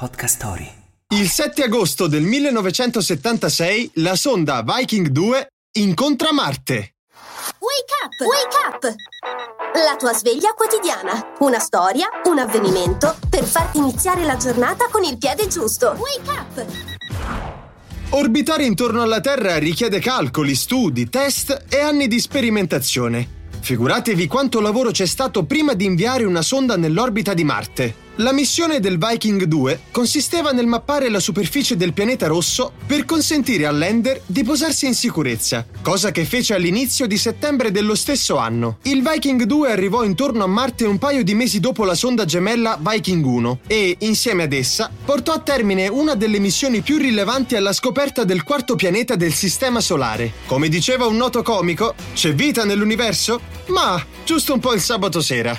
Podcast Story. Il 7 agosto del 1976 la sonda Viking 2 incontra Marte. Wake up! Wake up! La tua sveglia quotidiana. Una storia, un avvenimento per farti iniziare la giornata con il piede giusto. Wake up! Orbitare intorno alla Terra richiede calcoli, studi, test e anni di sperimentazione. Figuratevi quanto lavoro c'è stato prima di inviare una sonda nell'orbita di Marte. La missione del Viking 2 consisteva nel mappare la superficie del pianeta rosso per consentire al lander di posarsi in sicurezza, cosa che fece all'inizio di settembre dello stesso anno. Il Viking 2 arrivò intorno a Marte un paio di mesi dopo la sonda gemella Viking 1 e, insieme ad essa, portò a termine una delle missioni più rilevanti alla scoperta del quarto pianeta del Sistema Solare. Come diceva un noto comico, c'è vita nell'universo? Ma giusto un po' il sabato sera.